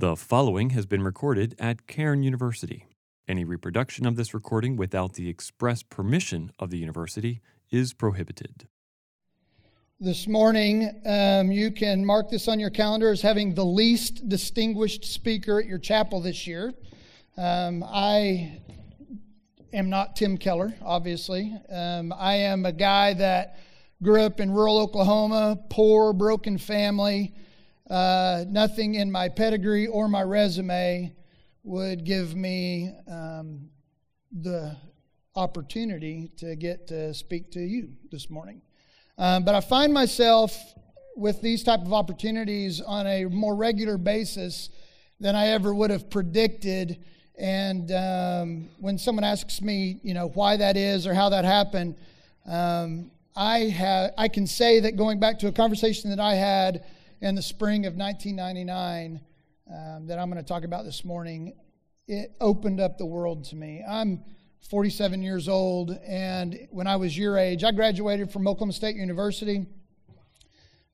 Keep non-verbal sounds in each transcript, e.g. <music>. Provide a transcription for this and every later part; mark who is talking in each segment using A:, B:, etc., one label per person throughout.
A: The following has been recorded at Cairn University. Any reproduction of this recording without the express permission of the university is prohibited.
B: This morning, um, you can mark this on your calendar as having the least distinguished speaker at your chapel this year. Um, I am not Tim Keller, obviously. Um, I am a guy that grew up in rural Oklahoma, poor, broken family. Uh, nothing in my pedigree or my resume would give me um, the opportunity to get to speak to you this morning. Um, but I find myself with these type of opportunities on a more regular basis than I ever would have predicted. And um, when someone asks me, you know, why that is or how that happened, um, I have I can say that going back to a conversation that I had in the spring of 1999 um, that I'm going to talk about this morning, it opened up the world to me. I'm 47 years old, and when I was your age, I graduated from Oklahoma State University.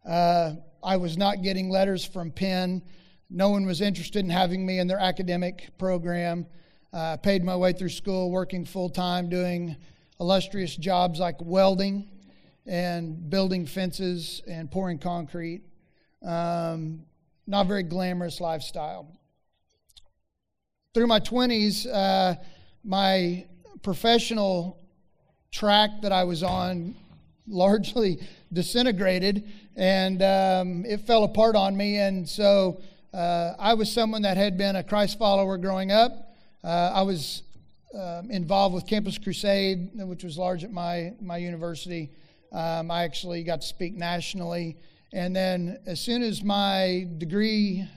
B: Uh, I was not getting letters from Penn. No one was interested in having me in their academic program. Uh, I paid my way through school, working full time, doing illustrious jobs like welding and building fences and pouring concrete. Um, not very glamorous lifestyle. Through my 20s, uh, my professional track that I was on <laughs> largely disintegrated and um, it fell apart on me. And so uh, I was someone that had been a Christ follower growing up. Uh, I was um, involved with Campus Crusade, which was large at my, my university. Um, I actually got to speak nationally and then, as soon as my degree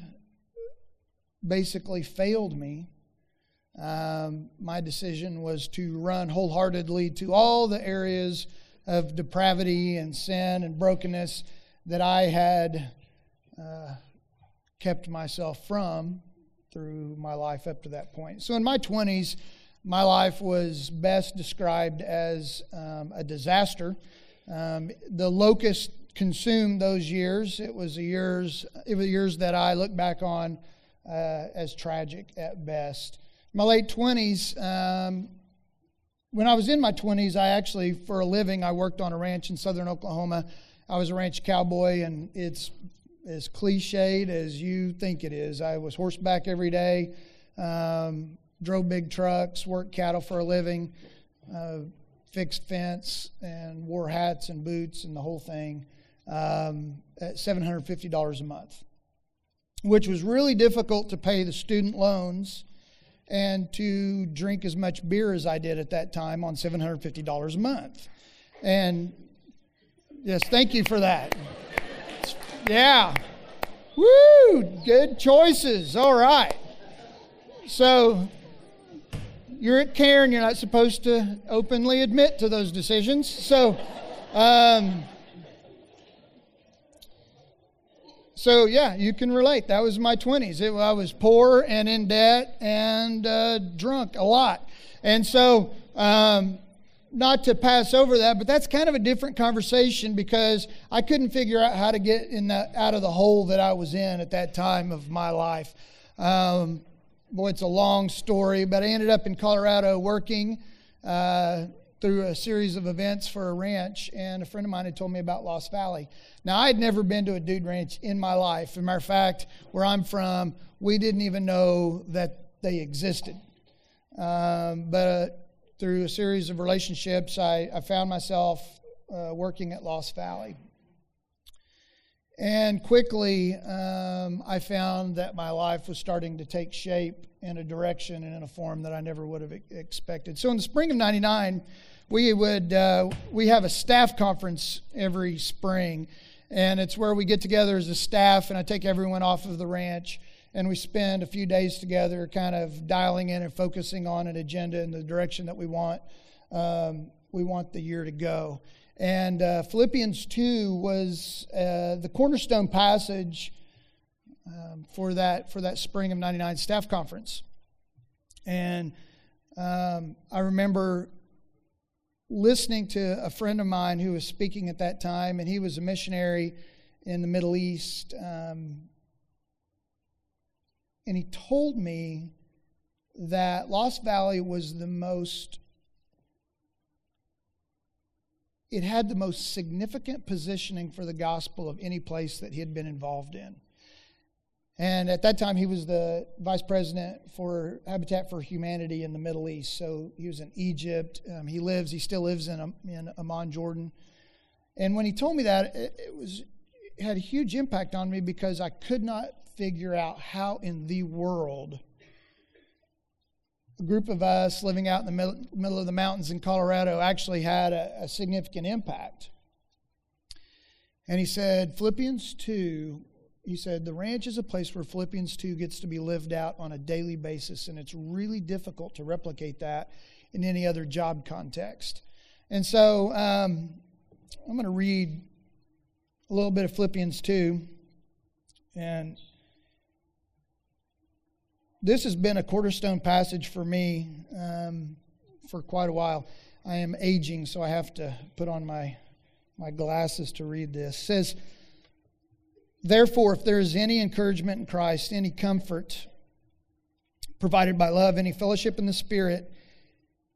B: basically failed me, um, my decision was to run wholeheartedly to all the areas of depravity and sin and brokenness that I had uh, kept myself from through my life up to that point. So, in my 20s, my life was best described as um, a disaster. Um, the locust consumed those years. It was the years, it was years that I look back on uh, as tragic at best. My late 20s, um, when I was in my 20s, I actually, for a living, I worked on a ranch in southern Oklahoma. I was a ranch cowboy, and it's as cliched as you think it is. I was horseback every day, um, drove big trucks, worked cattle for a living, uh, fixed fence, and wore hats and boots and the whole thing um, at $750 a month, which was really difficult to pay the student loans and to drink as much beer as I did at that time on $750 a month. And yes, thank you for that. Yeah. Woo! Good choices. All right. So you're at Cairn, you're not supposed to openly admit to those decisions. So, um, So, yeah, you can relate. That was my 20s. It, I was poor and in debt and uh, drunk a lot. And so, um, not to pass over that, but that's kind of a different conversation because I couldn't figure out how to get in the, out of the hole that I was in at that time of my life. Um, boy, it's a long story, but I ended up in Colorado working. Uh, through a series of events for a ranch, and a friend of mine had told me about Lost Valley. Now, I had never been to a dude ranch in my life. As a matter of fact, where I'm from, we didn't even know that they existed. Um, but uh, through a series of relationships, I, I found myself uh, working at Lost Valley. And quickly, um, I found that my life was starting to take shape in a direction and in a form that I never would have expected. So in the spring of 99, we would uh, we have a staff conference every spring and it's where we get together as a staff and i take everyone off of the ranch and we spend a few days together kind of dialing in and focusing on an agenda in the direction that we want um, we want the year to go and uh, philippians 2 was uh, the cornerstone passage um, for that for that spring of 99 staff conference and um, i remember listening to a friend of mine who was speaking at that time, and he was a missionary in the Middle East. Um, and he told me that Lost Valley was the most it had the most significant positioning for the gospel of any place that he had been involved in. And at that time, he was the vice president for Habitat for Humanity in the Middle East. So he was in Egypt. Um, he lives, he still lives in, in Amman, Jordan. And when he told me that, it, it was it had a huge impact on me because I could not figure out how in the world a group of us living out in the middle, middle of the mountains in Colorado actually had a, a significant impact. And he said, Philippians 2, he said, the ranch is a place where Philippians 2 gets to be lived out on a daily basis, and it's really difficult to replicate that in any other job context. And so um, I'm going to read a little bit of Philippians 2. And this has been a cornerstone passage for me um, for quite a while. I am aging, so I have to put on my, my glasses to read this. It says, Therefore, if there is any encouragement in Christ, any comfort provided by love, any fellowship in the Spirit,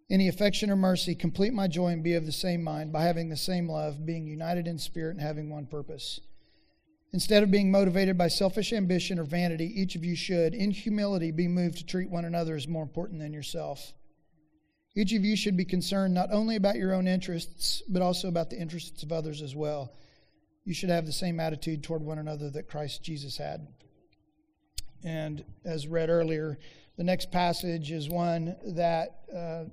B: any affection or mercy, complete my joy and be of the same mind by having the same love, being united in spirit and having one purpose. Instead of being motivated by selfish ambition or vanity, each of you should, in humility, be moved to treat one another as more important than yourself. Each of you should be concerned not only about your own interests, but also about the interests of others as well. You should have the same attitude toward one another that Christ Jesus had. And as read earlier, the next passage is one that uh,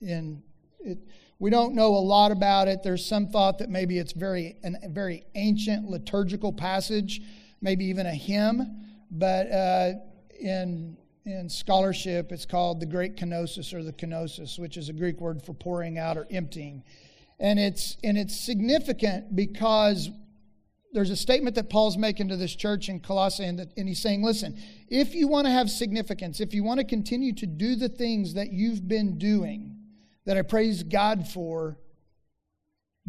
B: in it, we don't know a lot about it. There's some thought that maybe it's very a very ancient liturgical passage, maybe even a hymn. But uh, in in scholarship, it's called the Great Kenosis or the Kenosis, which is a Greek word for pouring out or emptying. And it's and it's significant because there's a statement that Paul's making to this church in Colossae, and, and he's saying, listen, if you want to have significance, if you want to continue to do the things that you've been doing, that I praise God for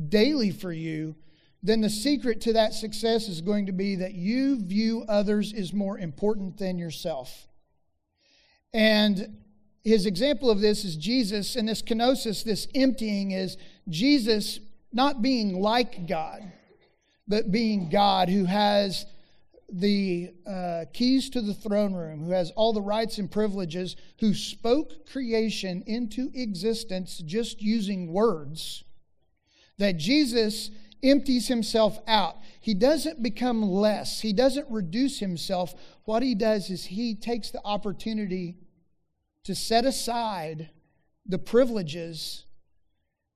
B: daily for you, then the secret to that success is going to be that you view others as more important than yourself. And his example of this is Jesus, and this kenosis, this emptying, is Jesus not being like God, but being God who has the uh, keys to the throne room, who has all the rights and privileges, who spoke creation into existence just using words, that Jesus empties himself out. He doesn't become less, he doesn't reduce himself. What he does is he takes the opportunity to set aside the privileges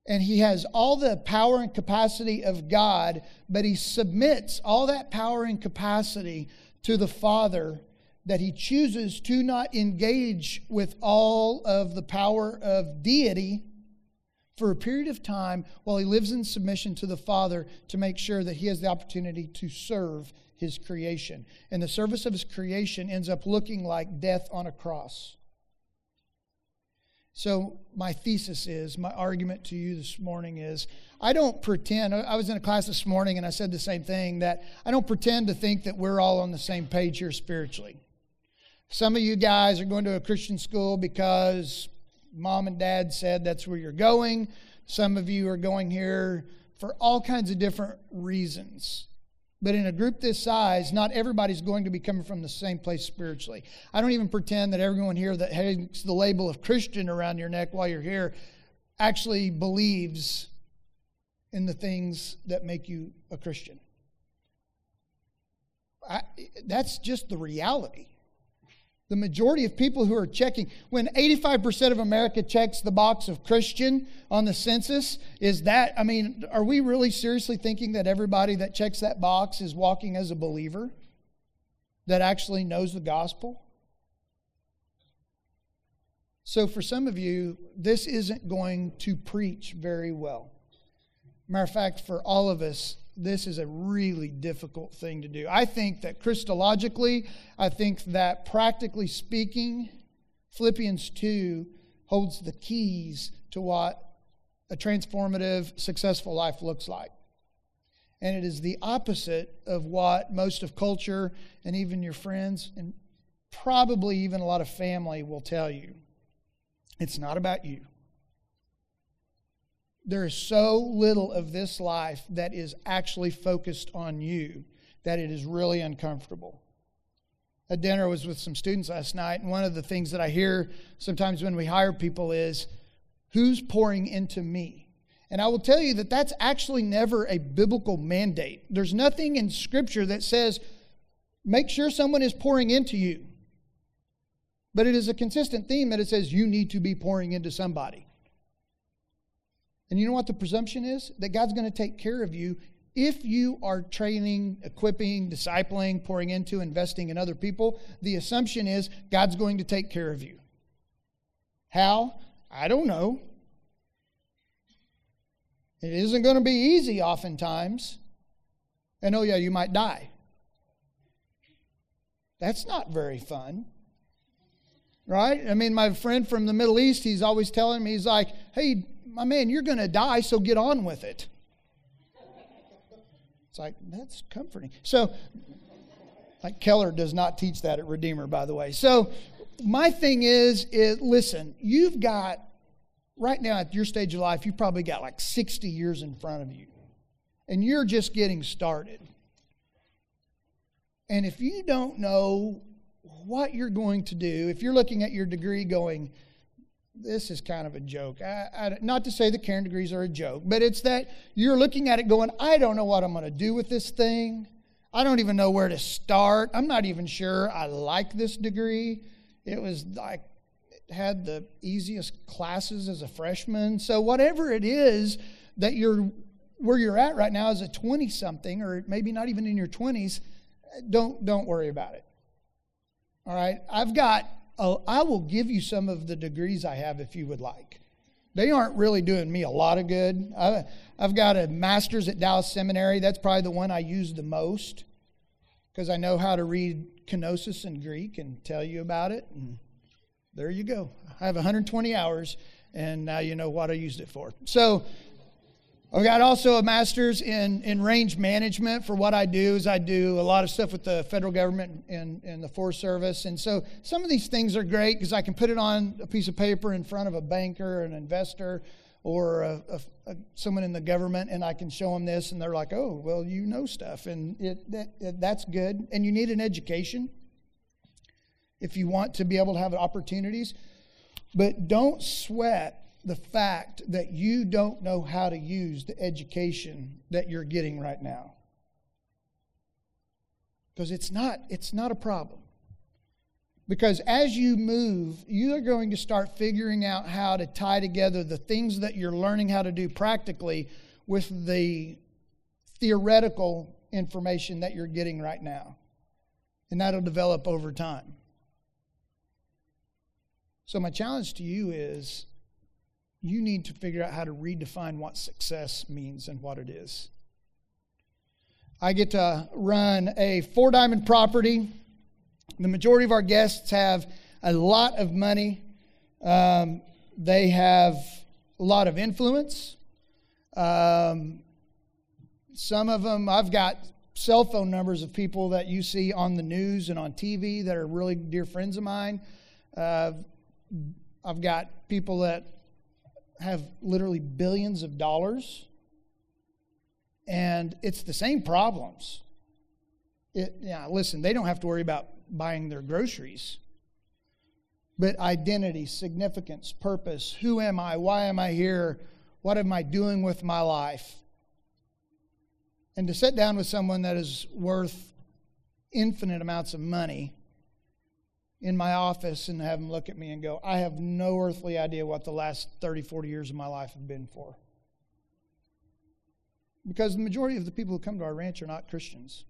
B: and he has all the power and capacity of God, but he submits all that power and capacity to the Father that he chooses to not engage with all of the power of deity for a period of time while he lives in submission to the Father to make sure that he has the opportunity to serve his creation. And the service of his creation ends up looking like death on a cross. So, my thesis is, my argument to you this morning is I don't pretend, I was in a class this morning and I said the same thing that I don't pretend to think that we're all on the same page here spiritually. Some of you guys are going to a Christian school because mom and dad said that's where you're going. Some of you are going here for all kinds of different reasons. But in a group this size, not everybody's going to be coming from the same place spiritually. I don't even pretend that everyone here that has the label of Christian around your neck while you're here actually believes in the things that make you a Christian. I, that's just the reality. The majority of people who are checking, when 85% of America checks the box of Christian on the census, is that, I mean, are we really seriously thinking that everybody that checks that box is walking as a believer that actually knows the gospel? So, for some of you, this isn't going to preach very well. Matter of fact, for all of us, this is a really difficult thing to do. I think that Christologically, I think that practically speaking, Philippians 2 holds the keys to what a transformative, successful life looks like. And it is the opposite of what most of culture and even your friends and probably even a lot of family will tell you it's not about you. There is so little of this life that is actually focused on you that it is really uncomfortable. At dinner, was with some students last night, and one of the things that I hear sometimes when we hire people is, Who's pouring into me? And I will tell you that that's actually never a biblical mandate. There's nothing in Scripture that says, Make sure someone is pouring into you. But it is a consistent theme that it says you need to be pouring into somebody. And you know what the presumption is? That God's going to take care of you if you are training, equipping, discipling, pouring into, investing in other people. The assumption is God's going to take care of you. How? I don't know. It isn't going to be easy oftentimes. And oh, yeah, you might die. That's not very fun. Right? I mean, my friend from the Middle East, he's always telling me, he's like, hey, my man, you're going to die, so get on with it. It's like, that's comforting. So, like Keller does not teach that at Redeemer, by the way. So, my thing is, is listen, you've got, right now at your stage of life, you've probably got like 60 years in front of you, and you're just getting started. And if you don't know what you're going to do, if you're looking at your degree going, this is kind of a joke. I, I, not to say the Cairn degrees are a joke, but it's that you're looking at it going, I don't know what I'm going to do with this thing. I don't even know where to start. I'm not even sure I like this degree. It was like, it had the easiest classes as a freshman. So, whatever it is that you're where you're at right now as a 20 something, or maybe not even in your 20s, don't, don't worry about it. All right? I've got Oh, I will give you some of the degrees I have if you would like. They aren't really doing me a lot of good. I, have got a master's at Dallas Seminary. That's probably the one I use the most because I know how to read kenosis in Greek and tell you about it. And there you go. I have 120 hours, and now you know what I used it for. So, I've got also a master's in, in range management for what I do is I do a lot of stuff with the federal government and, and the Forest Service. And so some of these things are great because I can put it on a piece of paper in front of a banker, an investor, or a, a, a, someone in the government, and I can show them this, and they're like, oh, well, you know stuff. And it, that, it, that's good. And you need an education if you want to be able to have opportunities. But don't sweat the fact that you don't know how to use the education that you're getting right now. Because it's not, it's not a problem. Because as you move, you are going to start figuring out how to tie together the things that you're learning how to do practically with the theoretical information that you're getting right now. And that'll develop over time. So, my challenge to you is you need to figure out how to redefine what success means and what it is. I get to run a four diamond property. The majority of our guests have a lot of money, um, they have a lot of influence. Um, some of them, I've got cell phone numbers of people that you see on the news and on TV that are really dear friends of mine. Uh, I've got people that have literally billions of dollars, and it's the same problems. It, yeah, listen, they don't have to worry about buying their groceries. But identity, significance, purpose who am I? Why am I here? What am I doing with my life? And to sit down with someone that is worth infinite amounts of money in my office and have them look at me and go, I have no earthly idea what the last 30, 40 years of my life have been for. Because the majority of the people who come to our ranch are not Christians.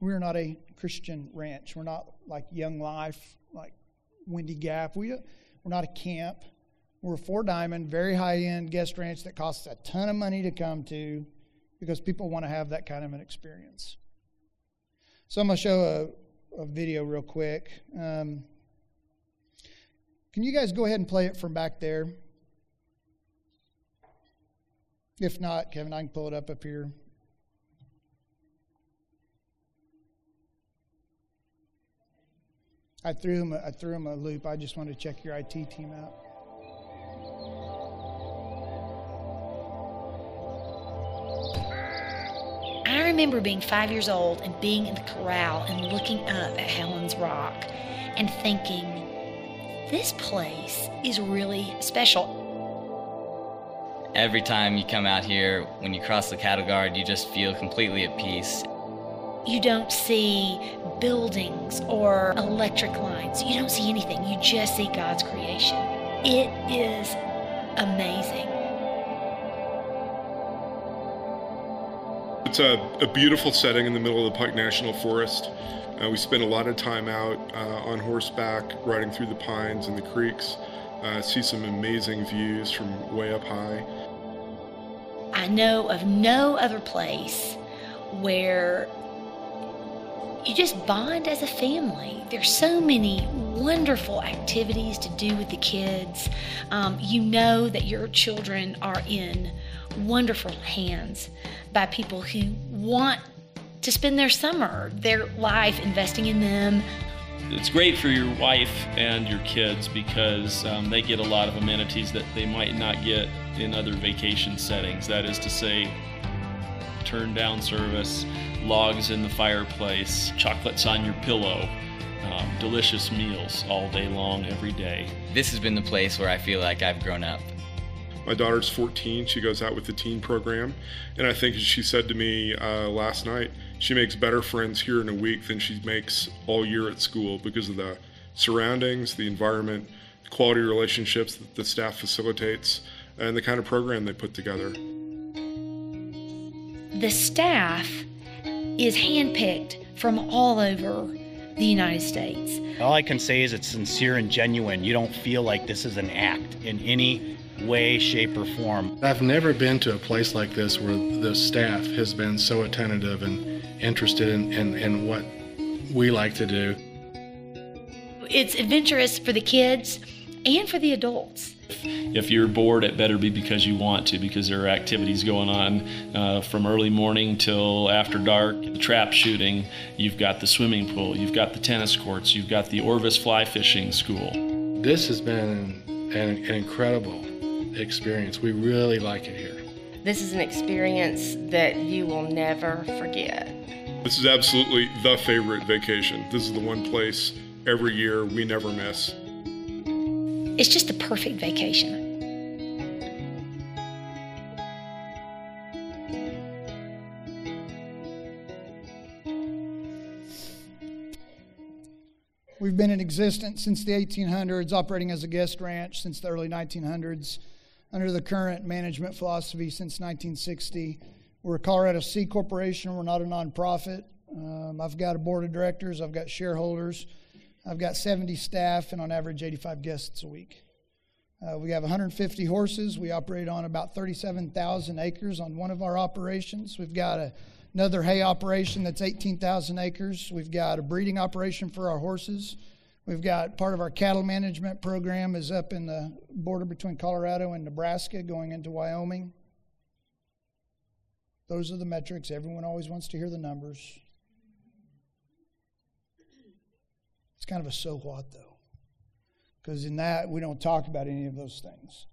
B: We're not a Christian ranch. We're not like Young Life, like Windy Gap. We, we're not a camp. We're a four diamond, very high end guest ranch that costs a ton of money to come to because people want to have that kind of an experience. So I'm going to show a video real quick. Um, can you guys go ahead and play it from back there? If not, Kevin, I can pull it up up here. I threw him. A, I threw him a loop. I just wanted to check your IT team out.
C: Remember being five years old and being in the corral and looking up at Helen's Rock and thinking, this place is really special.
D: Every time you come out here, when you cross the cattle guard, you just feel completely at peace.
C: You don't see buildings or electric lines. You don't see anything. You just see God's creation. It is amazing.
E: It's a, a beautiful setting in the middle of the Pike National Forest. Uh, we spend a lot of time out uh, on horseback, riding through the pines and the creeks. Uh, see some amazing views from way up high.
C: I know of no other place where you just bond as a family. There's so many wonderful activities to do with the kids. Um, you know that your children are in wonderful hands by people who want to spend their summer, their life investing in them.
F: It's great for your wife and your kids because um, they get a lot of amenities that they might not get in other vacation settings. That is to say, turn down service, logs in the fireplace, chocolates on your pillow, um, delicious meals all day long, every day.
D: This has been the place where I feel like I've grown up.
E: My daughter's 14. She goes out with the teen program. And I think, she said to me uh, last night, she makes better friends here in a week than she makes all year at school because of the surroundings, the environment, the quality relationships that the staff facilitates, and the kind of program they put together.
C: The staff is handpicked from all over the United States.
G: All I can say is it's sincere and genuine. You don't feel like this is an act in any way, shape, or form.
H: I've never been to a place like this where the staff has been so attentive and interested in, in, in what we like to do.
C: It's adventurous for the kids and for the adults.
F: If you're bored, it better be because you want to, because there are activities going on uh, from early morning till after dark. The trap shooting, you've got the swimming pool, you've got the tennis courts, you've got the Orvis fly fishing school.
H: This has been an, an incredible experience. We really like it here.
I: This is an experience that you will never forget.
E: This is absolutely the favorite vacation. This is the one place every year we never miss.
C: It's just the perfect vacation.
B: We've been in existence since the 1800s, operating as a guest ranch since the early 1900s, under the current management philosophy since 1960. We're a Colorado C Corporation, we're not a nonprofit. Um, I've got a board of directors, I've got shareholders, I've got 70 staff, and on average, 85 guests a week. Uh, we have 150 horses. We operate on about 37,000 acres on one of our operations. We've got a another hay operation that's 18,000 acres. We've got a breeding operation for our horses. We've got part of our cattle management program is up in the border between Colorado and Nebraska going into Wyoming. Those are the metrics. Everyone always wants to hear the numbers. It's kind of a so what, though, because in that we don't talk about any of those things.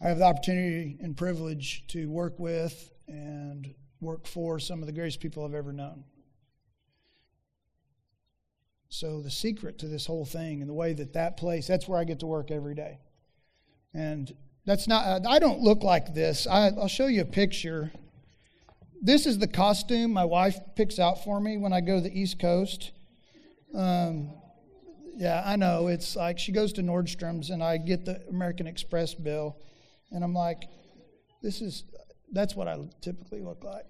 B: I have the opportunity and privilege to work with and work for some of the greatest people I've ever known. So, the secret to this whole thing and the way that that place, that's where I get to work every day. And that's not, I don't look like this. I, will show you a picture. This is the costume my wife picks out for me when I go to the East Coast. Um, yeah, I know. It's like she goes to Nordstrom's and I get the American Express bill. And I'm like, this is, that's what I typically look like.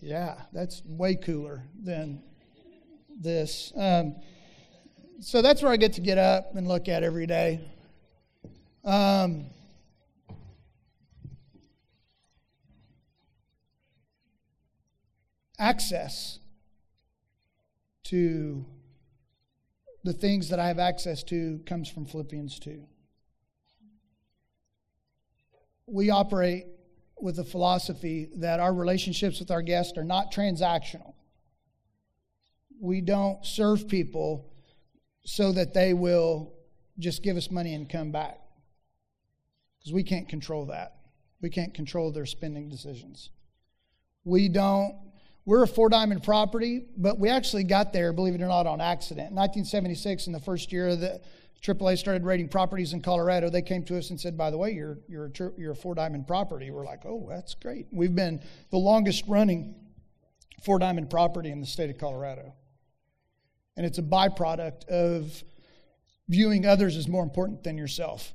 B: Yeah, that's way cooler than this. Um, so that's where I get to get up and look at every day. Um, access to the things that I have access to comes from Philippians 2. We operate with the philosophy that our relationships with our guests are not transactional. We don't serve people so that they will just give us money and come back. Because we can't control that. We can't control their spending decisions. We don't, we're a four diamond property, but we actually got there, believe it or not, on accident. In 1976, in the first year that AAA started rating properties in Colorado, they came to us and said, by the way, you're, you're, a, you're a four diamond property. We're like, oh, that's great. We've been the longest running four diamond property in the state of Colorado. And it's a byproduct of viewing others as more important than yourself.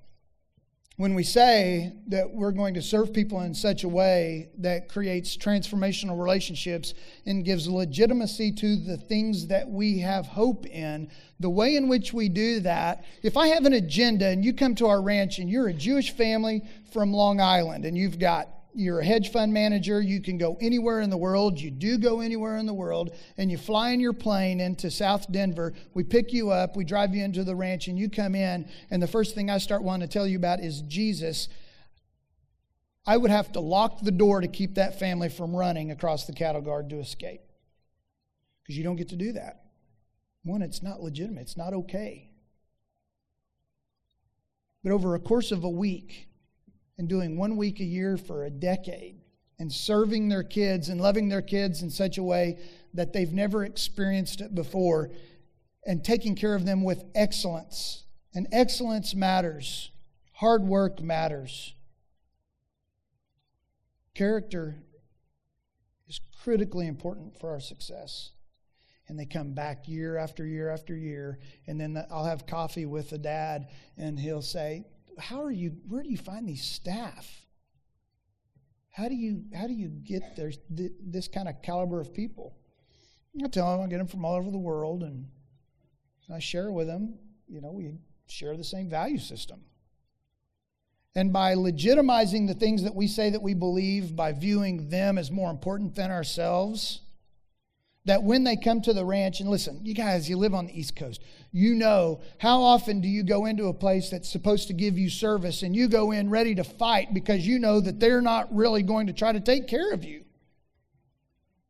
B: When we say that we're going to serve people in such a way that creates transformational relationships and gives legitimacy to the things that we have hope in, the way in which we do that, if I have an agenda and you come to our ranch and you're a Jewish family from Long Island and you've got you're a hedge fund manager. You can go anywhere in the world. You do go anywhere in the world. And you fly in your plane into South Denver. We pick you up. We drive you into the ranch, and you come in. And the first thing I start wanting to tell you about is Jesus. I would have to lock the door to keep that family from running across the cattle guard to escape. Because you don't get to do that. One, it's not legitimate, it's not okay. But over a course of a week, and doing one week a year for a decade and serving their kids and loving their kids in such a way that they've never experienced it before and taking care of them with excellence. And excellence matters, hard work matters. Character is critically important for our success. And they come back year after year after year. And then I'll have coffee with the dad, and he'll say, how are you, where do you find these staff? How do you, how do you get there, this kind of caliber of people? I tell them I get them from all over the world, and I share with them. You know, we share the same value system. And by legitimizing the things that we say that we believe, by viewing them as more important than ourselves, that when they come to the ranch, and listen, you guys, you live on the East Coast. You know, how often do you go into a place that's supposed to give you service and you go in ready to fight because you know that they're not really going to try to take care of you?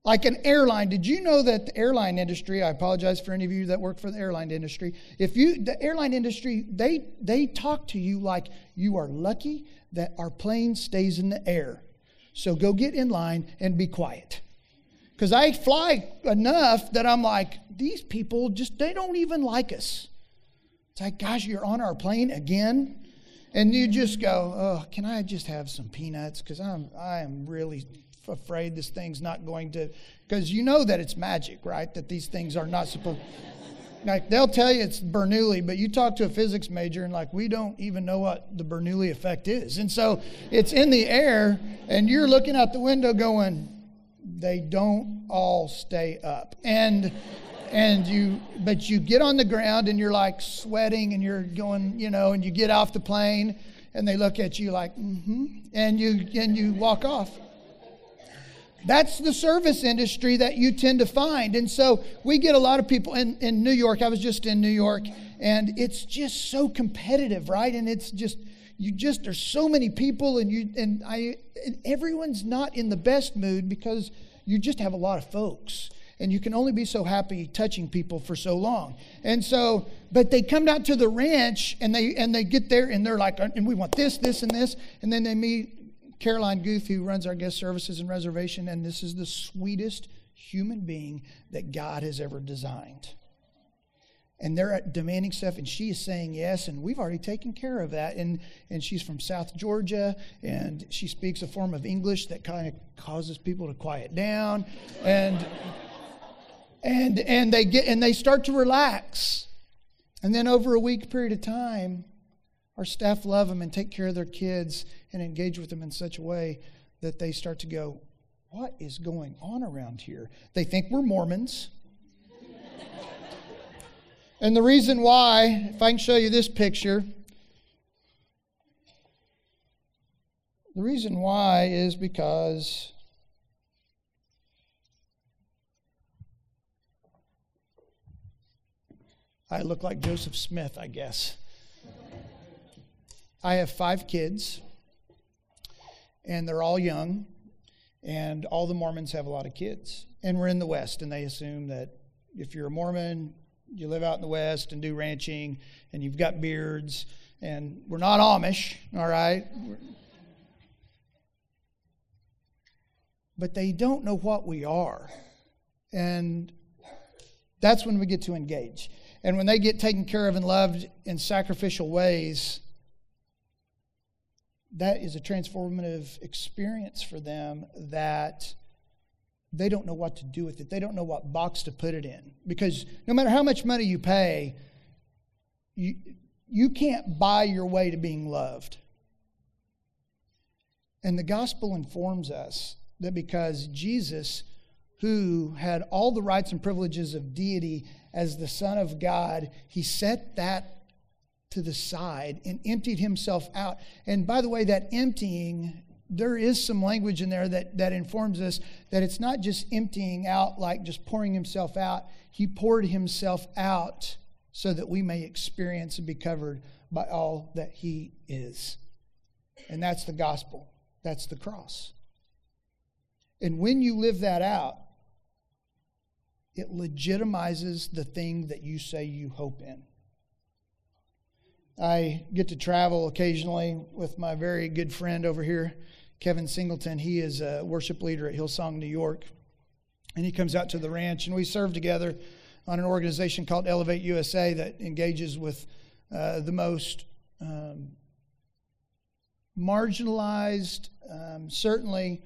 B: Like an airline, did you know that the airline industry, I apologize for any of you that work for the airline industry, if you, the airline industry, they, they talk to you like you are lucky that our plane stays in the air. So go get in line and be quiet. Because I fly enough that I'm like, these people just, they don't even like us. It's like, gosh, you're on our plane again? And you just go, oh, can I just have some peanuts? Because I'm, I am really afraid this thing's not going to, because you know that it's magic, right? That these things are not supposed, like they'll tell you it's Bernoulli, but you talk to a physics major and like we don't even know what the Bernoulli effect is. And so it's in the air and you're looking out the window going, they don't all stay up. And and you but you get on the ground and you're like sweating and you're going, you know, and you get off the plane and they look at you like, mm-hmm, and you and you walk off. That's the service industry that you tend to find. And so we get a lot of people in, in New York. I was just in New York, and it's just so competitive, right? And it's just you just there's so many people and you and I and everyone's not in the best mood because you just have a lot of folks. And you can only be so happy touching people for so long. And so, but they come down to the ranch and they and they get there and they're like, and we want this, this, and this, and then they meet Caroline Guth, who runs our guest services and reservation, and this is the sweetest human being that God has ever designed and they're demanding stuff and she is saying yes and we've already taken care of that. And and she's from south georgia and she speaks a form of english that kind of causes people to quiet down. And and and they get and they start to relax. And then over a week period of time our staff love them and take care of their kids and engage with them in such a way that they start to go what is going on around here? They think we're mormons and the reason why, if I can show you this picture, the reason why is because I look like Joseph Smith, I guess. I have five kids, and they're all young, and all the Mormons have a lot of kids. And we're in the West, and they assume that if you're a Mormon, you live out in the West and do ranching, and you've got beards, and we're not Amish, all right? But they don't know what we are. And that's when we get to engage. And when they get taken care of and loved in sacrificial ways, that is a transformative experience for them that they don't know what to do with it. They don't know what box to put it in. Because no matter how much money you pay, you, you can't buy your way to being loved. And the gospel informs us that because Jesus, who had all the rights and privileges of deity as the Son of God, he set that to the side and emptied himself out. And by the way, that emptying there is some language in there that, that informs us that it's not just emptying out like just pouring himself out. He poured himself out so that we may experience and be covered by all that he is. And that's the gospel, that's the cross. And when you live that out, it legitimizes the thing that you say you hope in. I get to travel occasionally with my very good friend over here, Kevin Singleton. He is a worship leader at Hillsong, New York. And he comes out to the ranch, and we serve together on an organization called Elevate USA that engages with uh, the most um, marginalized, um, certainly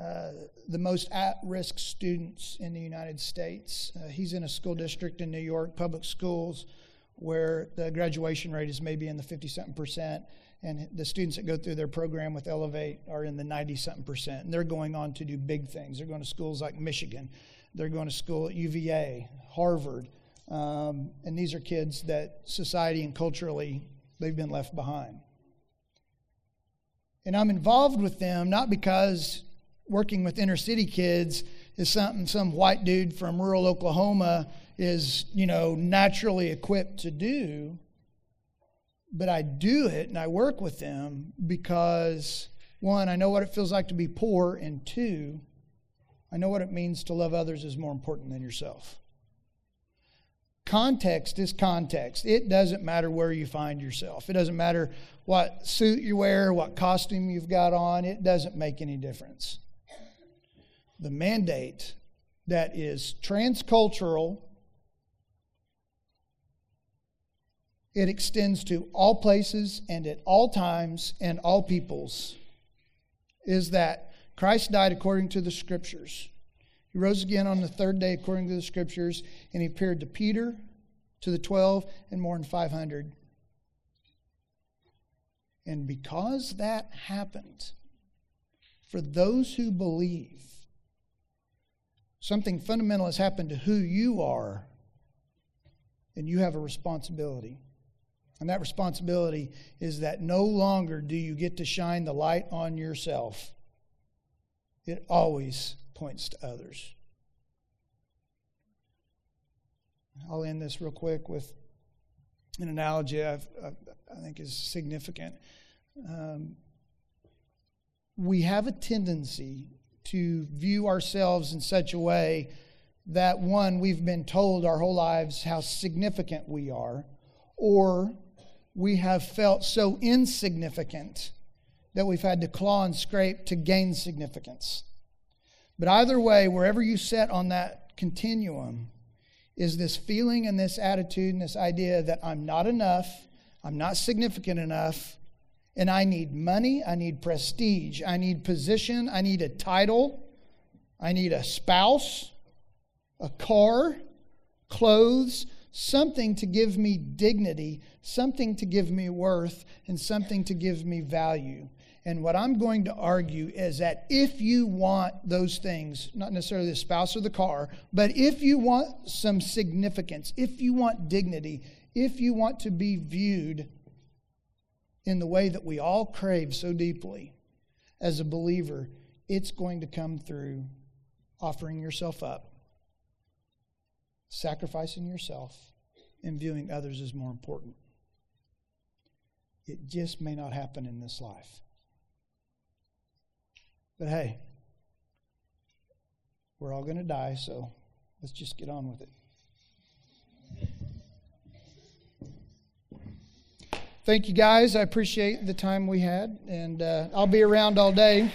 B: uh, the most at risk students in the United States. Uh, he's in a school district in New York, public schools where the graduation rate is maybe in the 50 something percent, and the students that go through their program with Elevate are in the 90 something percent. And they're going on to do big things. They're going to schools like Michigan, they're going to school at UVA, Harvard. Um, and these are kids that society and culturally they've been left behind. And I'm involved with them not because working with inner city kids is something some white dude from rural Oklahoma is, you know, naturally equipped to do. But I do it and I work with them because, one, I know what it feels like to be poor, and two, I know what it means to love others is more important than yourself. Context is context. It doesn't matter where you find yourself. It doesn't matter what suit you wear, what costume you've got on. It doesn't make any difference. The mandate that is transcultural It extends to all places and at all times and all peoples. Is that Christ died according to the scriptures. He rose again on the third day according to the scriptures, and he appeared to Peter, to the 12, and more than 500. And because that happened, for those who believe, something fundamental has happened to who you are, and you have a responsibility. And that responsibility is that no longer do you get to shine the light on yourself, it always points to others. I'll end this real quick with an analogy I've, i think is significant. Um, we have a tendency to view ourselves in such a way that, one, we've been told our whole lives how significant we are, or we have felt so insignificant that we've had to claw and scrape to gain significance. But either way, wherever you set on that continuum, is this feeling and this attitude and this idea that I'm not enough, I'm not significant enough, and I need money, I need prestige, I need position, I need a title, I need a spouse, a car, clothes, something to give me dignity, something to give me worth, and something to give me value. And what I'm going to argue is that if you want those things, not necessarily the spouse or the car, but if you want some significance, if you want dignity, if you want to be viewed in the way that we all crave so deeply as a believer, it's going to come through offering yourself up sacrificing yourself and viewing others as more important. It just may not happen in this life. But hey, we're all going to die, so let's just get on with it. Thank you guys. I appreciate the time we had, and uh, I'll be around all day.